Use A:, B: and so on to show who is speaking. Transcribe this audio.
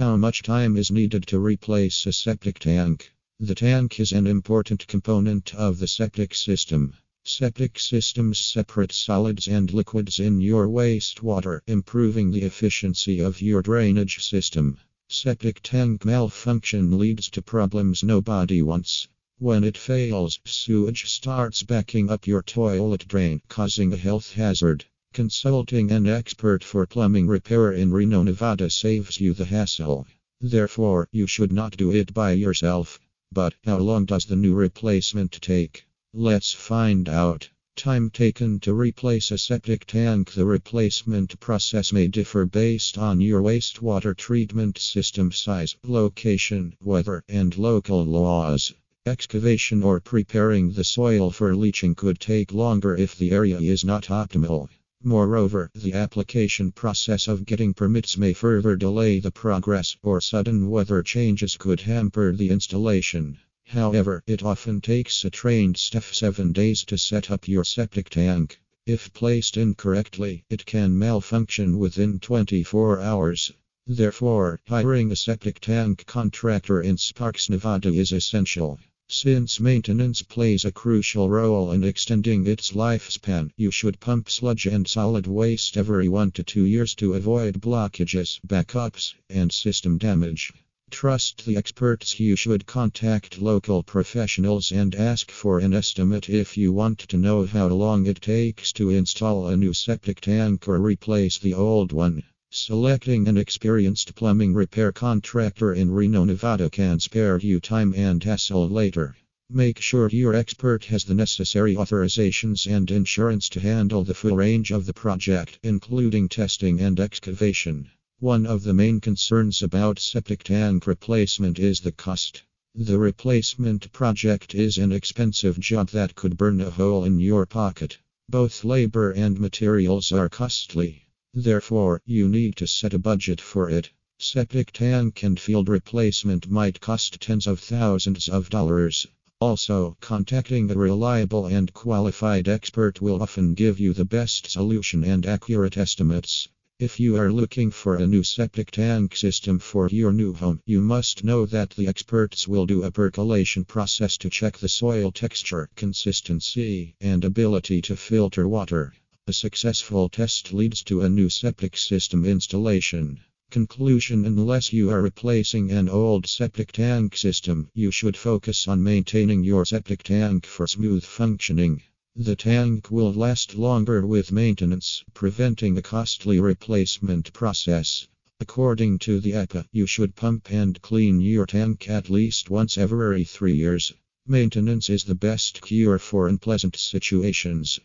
A: How much time is needed to replace a septic tank? The tank is an important component of the septic system. Septic systems separate solids and liquids in your wastewater, improving the efficiency of your drainage system. Septic tank malfunction leads to problems nobody wants. When it fails, sewage starts backing up your toilet drain, causing a health hazard. Consulting an expert for plumbing repair in Reno, Nevada saves you the hassle. Therefore, you should not do it by yourself. But how long does the new replacement take? Let's find out. Time taken to replace a septic tank. The replacement process may differ based on your wastewater treatment system size, location, weather, and local laws. Excavation or preparing the soil for leaching could take longer if the area is not optimal. Moreover, the application process of getting permits may further delay the progress, or sudden weather changes could hamper the installation. However, it often takes a trained staff seven days to set up your septic tank. If placed incorrectly, it can malfunction within 24 hours. Therefore, hiring a septic tank contractor in Sparks, Nevada is essential. Since maintenance plays a crucial role in extending its lifespan, you should pump sludge and solid waste every one to two years to avoid blockages, backups, and system damage. Trust the experts. You should contact local professionals and ask for an estimate if you want to know how long it takes to install a new septic tank or replace the old one. Selecting an experienced plumbing repair contractor in Reno, Nevada can spare you time and hassle later. Make sure your expert has the necessary authorizations and insurance to handle the full range of the project, including testing and excavation. One of the main concerns about septic tank replacement is the cost. The replacement project is an expensive job that could burn a hole in your pocket. Both labor and materials are costly. Therefore, you need to set a budget for it. Septic tank and field replacement might cost tens of thousands of dollars. Also, contacting a reliable and qualified expert will often give you the best solution and accurate estimates. If you are looking for a new septic tank system for your new home, you must know that the experts will do a percolation process to check the soil texture, consistency, and ability to filter water. A successful test leads to a new septic system installation. Conclusion Unless you are replacing an old septic tank system, you should focus on maintaining your septic tank for smooth functioning. The tank will last longer with maintenance, preventing a costly replacement process. According to the EPA, you should pump and clean your tank at least once every three years. Maintenance is the best cure for unpleasant situations.